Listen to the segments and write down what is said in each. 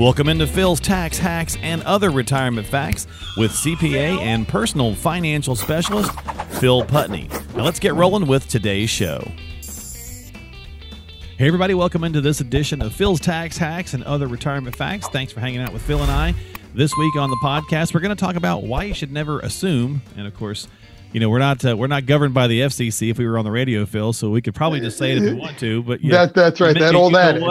Welcome into Phil's Tax Hacks and Other Retirement Facts with CPA and personal financial specialist Phil Putney. Now let's get rolling with today's show. Hey, everybody, welcome into this edition of Phil's Tax Hacks and Other Retirement Facts. Thanks for hanging out with Phil and I. This week on the podcast, we're going to talk about why you should never assume, and of course, you know, we're not uh, we're not governed by the FCC if we were on the radio, Phil. So we could probably just say it if we want to. But yeah, that, that's right. That old that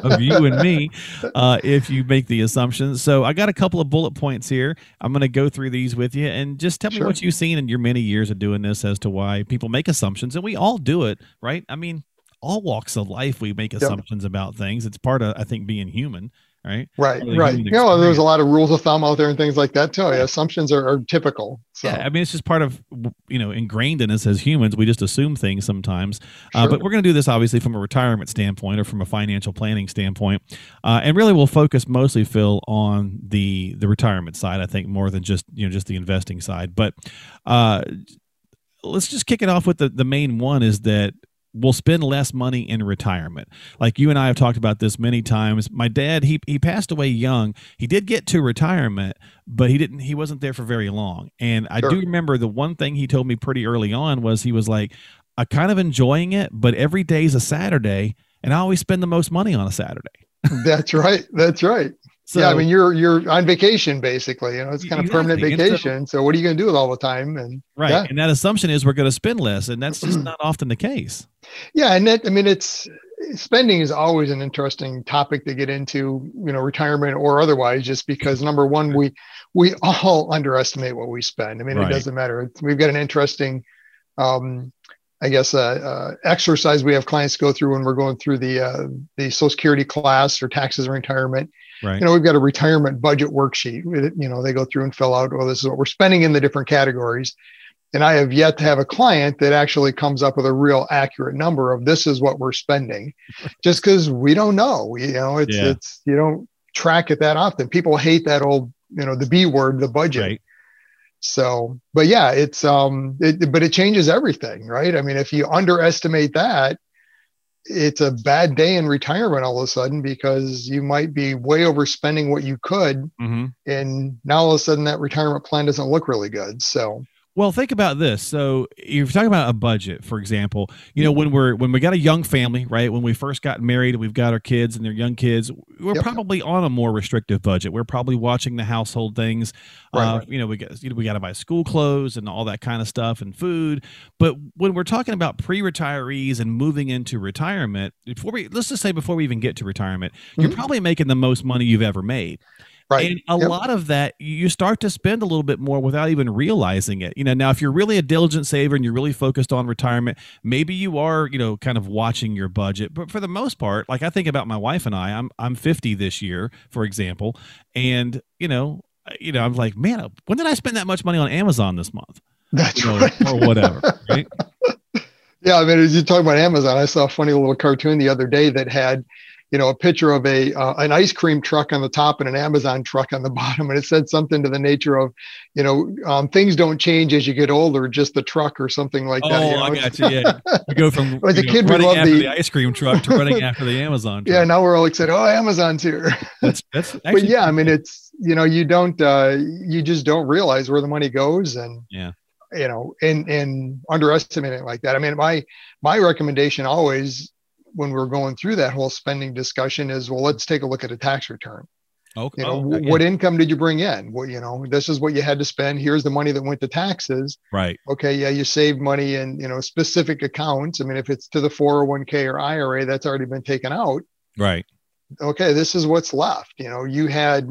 of you and me, uh, if you make the assumptions. So I got a couple of bullet points here. I'm going to go through these with you and just tell me what you've seen in your many years of doing this as to why people make assumptions, and we all do it, right? I mean, all walks of life we make assumptions yep. about things. It's part of I think being human right? Right, right. You know, there's a lot of rules of thumb out there and things like that too. Yeah, assumptions are, are typical. So. Yeah, I mean, it's just part of you know ingrained in us as humans. We just assume things sometimes. Uh, sure. Uh, but we're going to do this obviously from a retirement standpoint or from a financial planning standpoint, uh, and really we'll focus mostly, Phil, on the the retirement side. I think more than just you know just the investing side. But uh, let's just kick it off with the the main one is that will spend less money in retirement. Like you and I have talked about this many times. My dad, he he passed away young. He did get to retirement, but he didn't he wasn't there for very long. And I sure. do remember the one thing he told me pretty early on was he was like, I kind of enjoying it, but every day's a Saturday and I always spend the most money on a Saturday. That's right. That's right. So, yeah, I mean you're you're on vacation basically. You know, it's kind exactly. of permanent vacation. So, so, what are you going to do with all the time? And right, yeah. and that assumption is we're going to spend less, and that's just not often the case. Yeah, and that I mean it's spending is always an interesting topic to get into. You know, retirement or otherwise, just because number one, we we all underestimate what we spend. I mean, right. it doesn't matter. We've got an interesting. Um, I guess uh, uh, exercise we have clients go through when we're going through the uh, the Social Security class or taxes and retirement Right. You know, we've got a retirement budget worksheet. You know, they go through and fill out, well, this is what we're spending in the different categories. And I have yet to have a client that actually comes up with a real accurate number of this is what we're spending, just because we don't know. You know, it's yeah. it's you don't track it that often. People hate that old, you know, the B word, the budget. Right. So, but yeah, it's um, it, but it changes everything, right? I mean, if you underestimate that, it's a bad day in retirement all of a sudden because you might be way overspending what you could mm-hmm. and now all of a sudden that retirement plan doesn't look really good so well, think about this. So you're talking about a budget, for example. You know, when we're when we got a young family, right? When we first got married and we've got our kids and they're young kids, we're yep. probably on a more restrictive budget. We're probably watching the household things. Right, uh, right. You know, we got you know we got to buy school clothes and all that kind of stuff and food. But when we're talking about pre-retirees and moving into retirement, before we let's just say before we even get to retirement, mm-hmm. you're probably making the most money you've ever made. Right. And a yep. lot of that, you start to spend a little bit more without even realizing it. You know, now if you're really a diligent saver and you're really focused on retirement, maybe you are, you know, kind of watching your budget. But for the most part, like I think about my wife and I, I'm I'm 50 this year, for example, and you know, you know, I'm like, man, uh, when did I spend that much money on Amazon this month? That's you know, right. or whatever, right? Yeah, I mean, as you talk about Amazon, I saw a funny little cartoon the other day that had you know a picture of a uh, an ice cream truck on the top and an Amazon truck on the bottom, and it said something to the nature of, you know, um, things don't change as you get older, just the truck or something like oh, that. Oh, you know? I got you. Yeah, you go from as a know, kid, running after the, the, ice cream truck to running after the Amazon. Truck. Yeah, now we're all excited. Oh, Amazon's here. That's that's. but yeah, I mean, it's you know, you don't uh, you just don't realize where the money goes, and yeah you know, and and underestimate it like that. I mean, my my recommendation always when we're going through that whole spending discussion is well let's take a look at a tax return. Okay. you know oh, okay. what income did you bring in? Well you know this is what you had to spend. Here's the money that went to taxes. Right. Okay yeah you saved money in you know specific accounts. I mean if it's to the 401k or ira that's already been taken out. Right. Okay this is what's left. You know you had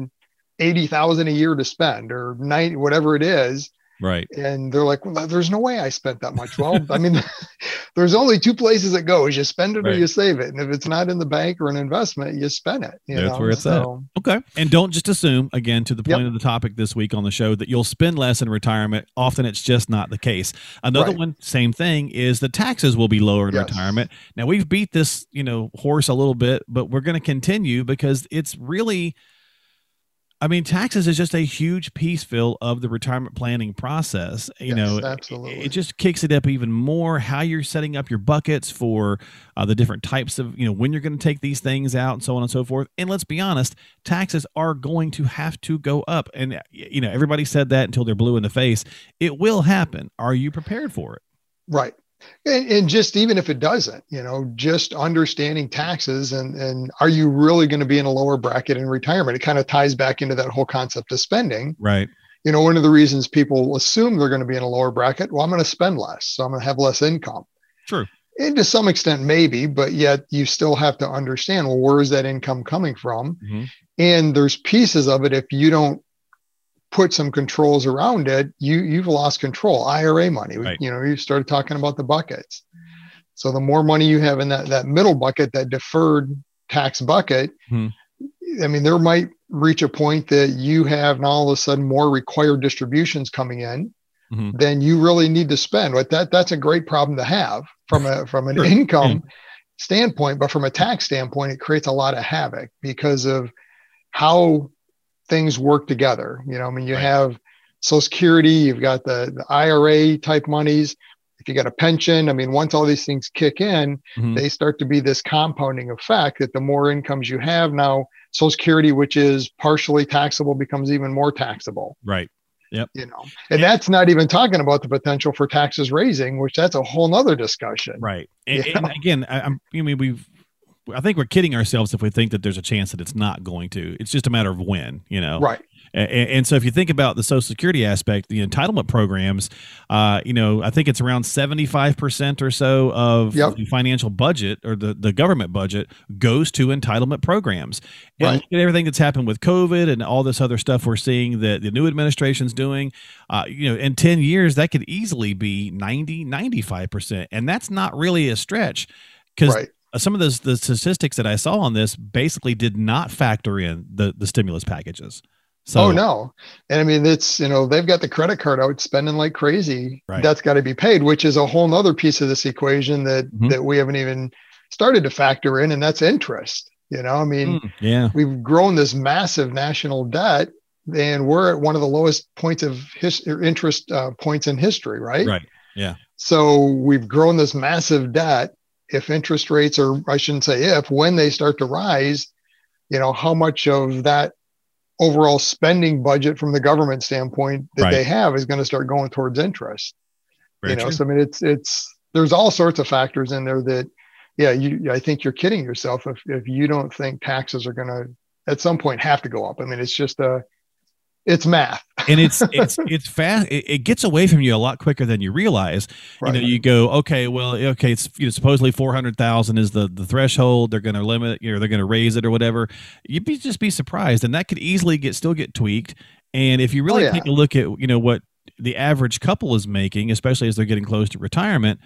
80,000 a year to spend or 90 whatever it is Right. And they're like, well, there's no way I spent that much. Well, I mean, there's only two places it goes. You spend it right. or you save it. And if it's not in the bank or an investment, you spend it. You That's know? where it's so, at. Okay. And don't just assume, again, to the point yep. of the topic this week on the show, that you'll spend less in retirement. Often it's just not the case. Another right. one, same thing, is the taxes will be lower in yes. retirement. Now, we've beat this, you know, horse a little bit, but we're going to continue because it's really I mean, taxes is just a huge piece, Phil, of the retirement planning process. You yes, know, absolutely. It, just kicks it up even more. How you're setting up your buckets for uh, the different types of, you know, when you're going to take these things out and so on and so forth. And let's be honest, taxes are going to have to go up. And, you know, everybody said that until they're blue in the face. It will happen. Are you prepared for it? Right. And, and, just even if it doesn't, you know, just understanding taxes and and are you really going to be in a lower bracket in retirement? It kind of ties back into that whole concept of spending. Right. You know, one of the reasons people assume they're going to be in a lower bracket, well, I'm going to spend less, so I'm going to have less income. True. And to some extent, maybe, but yet you still have to understand, well, where is that income coming from? Mm-hmm. And there's pieces of it if you don't put some controls around it, you you've lost control. IRA money, right. you know, you started talking about the buckets. So the more money you have in that that middle bucket, that deferred tax bucket, hmm. I mean, there might reach a point that you have now all of a sudden more required distributions coming in mm-hmm. than you really need to spend. But that that's a great problem to have from a from an sure. income standpoint, but from a tax standpoint, it creates a lot of havoc because of how things work together. You know, I mean, you right. have Social Security, you've got the, the IRA type monies. If you got a pension, I mean, once all these things kick in, mm-hmm. they start to be this compounding effect that the more incomes you have now, Social Security, which is partially taxable, becomes even more taxable. Right. Yep. You know, and that's not even talking about the potential for taxes raising, which that's a whole nother discussion. Right. And, and again, I, am I mean, we've I think we're kidding ourselves if we think that there's a chance that it's not going to. It's just a matter of when, you know. Right. And, and so if you think about the Social Security aspect, the entitlement programs, uh, you know, I think it's around 75% or so of yep. the financial budget or the, the government budget goes to entitlement programs. And right. everything that's happened with COVID and all this other stuff we're seeing that the new administration's doing, uh, you know, in 10 years, that could easily be 90, 95%. And that's not really a stretch because right some of those the statistics that I saw on this basically did not factor in the the stimulus packages. So, oh no, and I mean it's you know they've got the credit card out spending like crazy. Right. That's got to be paid, which is a whole other piece of this equation that mm-hmm. that we haven't even started to factor in, and that's interest. You know, I mean, mm, yeah, we've grown this massive national debt, and we're at one of the lowest points of his, interest uh, points in history, right? Right. Yeah. So we've grown this massive debt, if interest rates or I shouldn't say if when they start to rise, you know, how much of that overall spending budget from the government standpoint that right. they have is going to start going towards interest. Very you know, true. so I mean it's it's there's all sorts of factors in there that yeah, you I think you're kidding yourself if if you don't think taxes are going to at some point have to go up. I mean, it's just a it's math. And it's it's it's fast. It, it, gets away from you a lot quicker than you realize. Right. you know you go okay well okay it's you know supposedly 400,000 is the the threshold. They're going to limit you know they're going to raise it or whatever. You'd be just be surprised. And that could easily get still get tweaked. And if you oh, really oh, yeah. take a look at you know what the average couple is making especially as they're getting close to retirement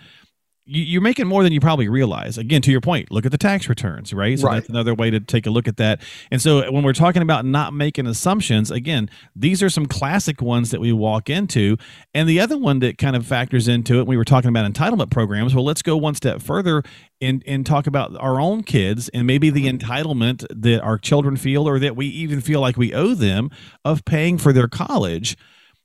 you're making more than you probably realize. Again, to your point, look at the tax returns, right? So right. that's another way to take a look at that. And so when we're talking about not making assumptions, again, these are some classic ones that we walk into. And the other one that kind of factors into it, we were talking about entitlement programs. Well, let's go one step further and, and talk about our own kids and maybe the entitlement that our children feel or that we even feel like we owe them of paying for their college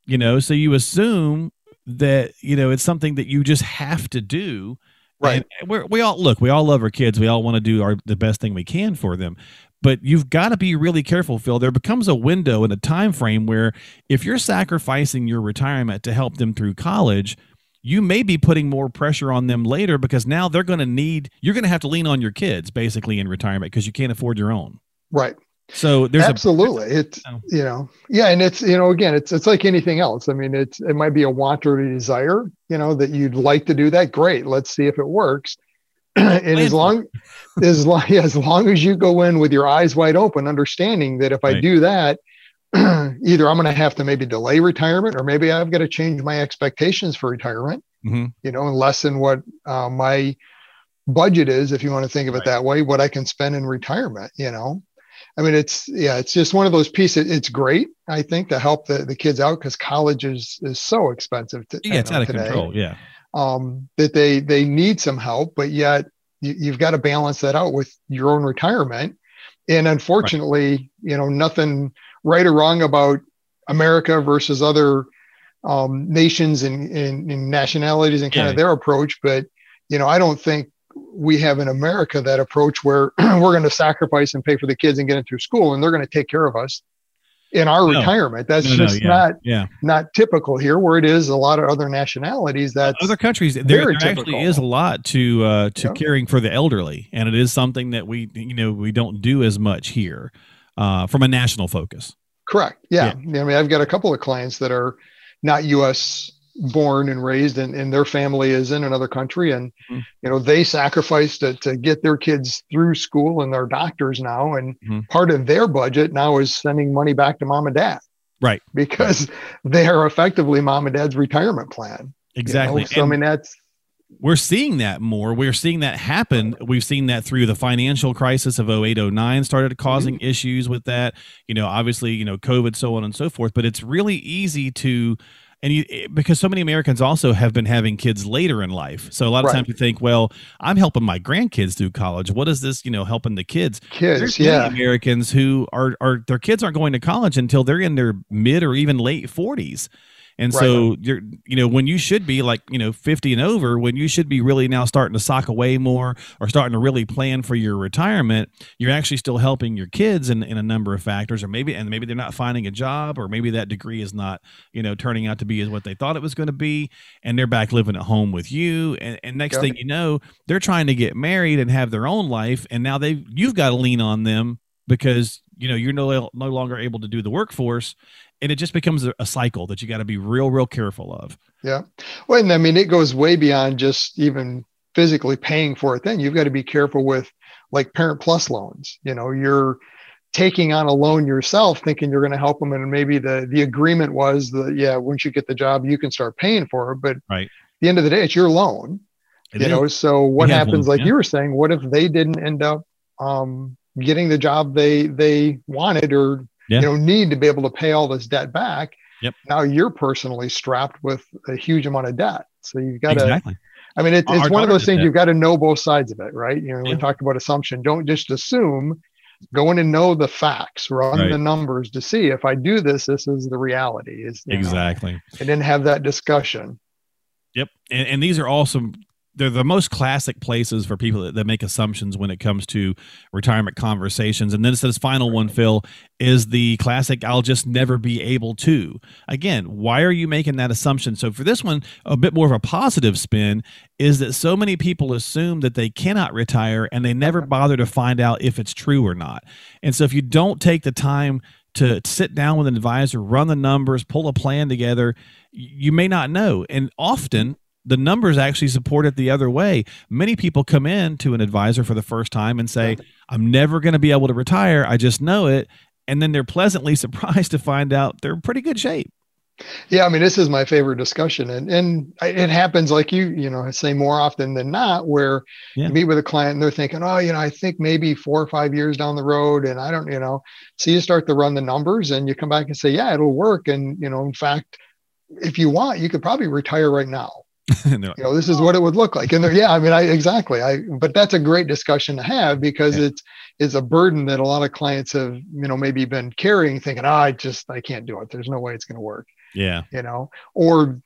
you know so you assume that you know it's something that you just have to do. Right. We we all look we all love our kids. We all want to do our the best thing we can for them. But you've got to be really careful phil. There becomes a window and a time frame where if you're sacrificing your retirement to help them through college you may be putting more pressure on them later because now they're going to need you're going to have to lean on your kids basically in retirement because you can't afford your own. Right so there's absolutely a, it's oh. you know yeah, and it's you know again it's it's like anything else. I mean it's it might be a want or a desire you know that you'd like to do that. Great, let's see if it works. and as long as long as long as you go in with your eyes wide open, understanding that if right. I do that, either I'm going to have to maybe delay retirement or maybe I've got to change my expectations for retirement. Mm-hmm. You know, and lessen what uh, my budget is, if you want to think of it right. that way, what I can spend in retirement. You know, I mean, it's yeah, it's just one of those pieces. It's great, I think, to help the, the kids out because college is is so expensive. To, yeah, it's out of today, control. Yeah, um, that they they need some help, but yet you, you've got to balance that out with your own retirement. And unfortunately, right. you know, nothing right or wrong about America versus other um, nations and, and, and, nationalities and kind yeah. of their approach. But, you know, I don't think we have in America that approach where we're going to sacrifice and pay for the kids and get them through school and they're going to take care of us in our no. retirement. That's no, just no, yeah, not yeah. not typical here. Where it is a lot of other nationalities that other countries there, there actually is a lot to uh, to caring for the elderly, and it is something that we you know we don't do as much here uh, from a national focus. Correct. Yeah. yeah. I mean, I've got a couple of clients that are not U.S. born and raised, and, and their family is in another country, and mm-hmm. you know they sacrificed to, to get their kids through school, and they're doctors now, and mm-hmm. part of their budget now is sending money back to mom and dad. Right. Because right. they are effectively mom and dad's retirement plan. Exactly. You know? So and- I mean that's we're seeing that more. We're seeing that happen. We've seen that through the financial crisis of 08, 09 started causing mm-hmm. issues with that. You know, obviously, you know, COVID, so on and so forth. But it's really easy to, and you, eh, because so many Americans also have been having kids later in life. So a lot of right. times you think, well, I'm helping my grandkids through college. What is this, you know, helping the kids? Kids, There's yeah. Americans who are, are, their kids aren't going to college until they're in their mid or even late 40s. And right. so you're, you know, when you should be like, you know, 50 and over, when you should be really now starting to sock away more or starting to really plan for your retirement, you're actually still helping your kids in, in a number of factors, or maybe, and maybe they're not finding a job, or maybe that degree is not, you know, turning out to be as what they thought it was going to be. And they're back living at home with you. And, and next thing you know, they're trying to get married and have their own life. And now they've you've got to lean on them because you know you're no, no longer able to do the workforce and it just becomes a, a cycle that you got to be real real careful of. Yeah. Well and i mean it goes way beyond just even physically paying for it then you've got to be careful with like parent plus loans. You know you're taking on a loan yourself thinking you're going to help them and maybe the the agreement was that yeah once you get the job you can start paying for it but right. at the end of the day it's your loan. It you is. know so what happens like yeah. you were saying what if they didn't end up um, getting the job they they wanted or yeah. you know need to be able to pay all this debt back yep. now you're personally strapped with a huge amount of debt so you've got to exactly. i mean it, it's Our one of those things you've got to know both sides of it right you know yeah. we talked about assumption don't just assume go in and know the facts run right. the numbers to see if i do this this is the reality is exactly know, and then have that discussion Yep. And, and, these are awesome they're the most classic places for people that, that, make assumptions when it comes to retirement conversations. And then it says final one, Phil, is the classic I'll just never be able to. Again, why are you making that assumption? So for this one, a bit more of a positive spin is that so many people assume that they cannot retire and they never bother to find out if it's true or not. And so if you don't take the time to sit down with an advisor, run the numbers, pull a plan together, you may not know. And often the numbers actually support it the other way. Many people come in to an advisor for the first time and say, I'm never going to be able to retire. I just know it. And then they're pleasantly surprised to find out they're in pretty good shape. Yeah, I mean, this is my favorite discussion, and and it happens like you, you know, I say more often than not, where yeah. you meet with a client and they're thinking, oh, you know, I think maybe four or five years down the road, and I don't, you know, so you start to run the numbers, and you come back and say, yeah, it'll work, and you know, in fact, if you want, you could probably retire right now. you know, this is what it would look like. And yeah, I mean, I exactly. I but that's a great discussion to have because yeah. it's it's a burden that a lot of clients have, you know, maybe been carrying, thinking, oh, I just I can't do it. There's no way it's going to work. Yeah. You know, or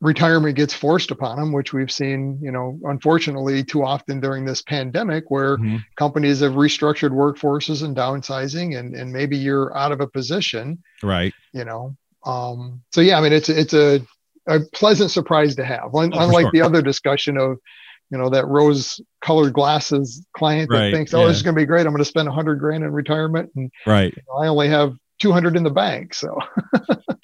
retirement gets forced upon them, which we've seen, you know, unfortunately too often during this pandemic where mm-hmm. companies have restructured workforces and downsizing and and maybe you're out of a position. Right. You know. Um, so yeah, I mean it's it's a a pleasant surprise to have. Oh, Unlike sure. the other discussion of, you know, that rose colored glasses client right, that thinks, oh, yeah. this is going to be great. I'm going to spend a hundred grand in retirement. And right. You know, I only have 200 in the bank. So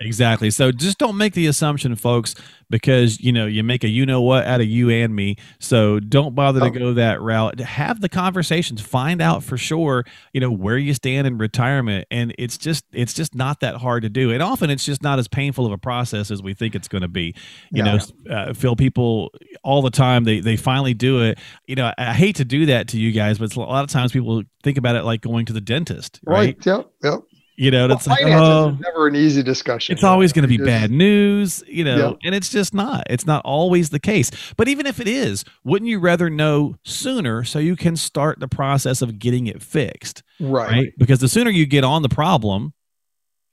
exactly. So just don't make the assumption, folks, because you know you make a you know what out of you and me. So don't bother oh. to go that route. Have the conversations. Find out for sure. You know where you stand in retirement, and it's just it's just not that hard to do. And often it's just not as painful of a process as we think it's going to be. You yeah. know, uh, Phil, people all the time they they finally do it. You know, I hate to do that to you guys, but a lot of times people think about it like going to the dentist, right? right. Yep. Yep. You know, well, it's like oh, never an easy discussion. It's always going to be just, bad news, you know, and it's just not. It's not always the case. But even if it is, wouldn't you rather know sooner so you can start the process of getting it fixed? Right. right? Because the sooner you get on the problem,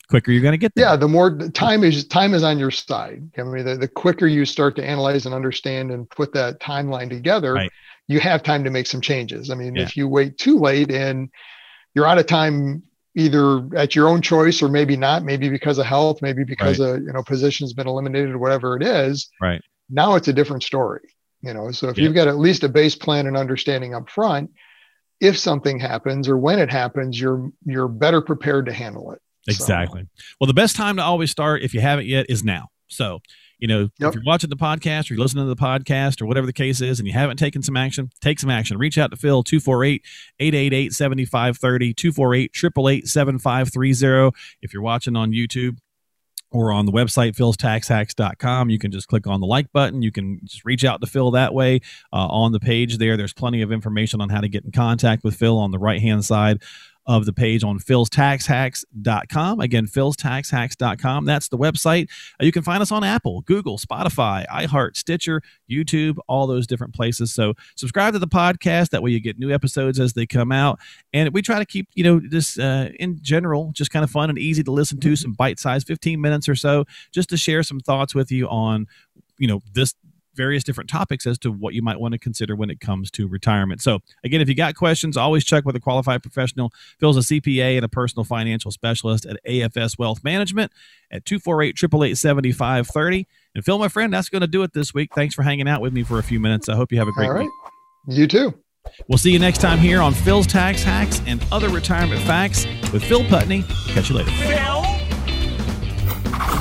quicker you're going to get there. Yeah, the more time is time is on your side. I mean, the, the quicker you start to analyze and understand and put that timeline together, right. you have time to make some changes. I mean, yeah. if you wait too late and you're out of time either at your own choice or maybe not, maybe because of health, maybe because right. a you know position's been eliminated whatever it is. Right. Now it's a different story. You know, so if yeah. you've got at least a base plan and understanding up front, if something happens or when it happens, you're you're better prepared to handle it. Exactly. So. Well, the best time to always start, if you haven't yet, is now. So, you know, yep. if you're watching the podcast or you're listening to the podcast or whatever the case is, and you haven't taken some action, take some action. Reach out to Phil, 248 888 7530, 248 888 7530. If you're watching on YouTube, or on the website philstaxhacks.com you can just click on the like button you can just reach out to phil that way uh, on the page there there's plenty of information on how to get in contact with phil on the right hand side of the page on philstaxhacks.com. Again, philstaxhacks.com. That's the website. Uh, you can find us on Apple, Google, Spotify, iHeart, Stitcher, YouTube, all those different places. So subscribe to the podcast. That way you get new episodes as they come out. And we try to keep, you know, this uh, in general, just kind of fun and easy to listen to, some bite size, 15 minutes or so, just to share some thoughts with you on, you know, this various different topics as to what you might want to consider when it comes to retirement. So, again, if you got questions, always check with a qualified professional. Phil's a CPA and a personal financial specialist at AFS Wealth Management at 248 888 7530. And Phil, my friend, that's going to do it this week. Thanks for hanging out with me for a few minutes. I hope you have a great All right. week. You too. We'll see you next time here on Phil's Tax Hacks and Other Retirement Facts with Phil Putney. Catch you later. Phil?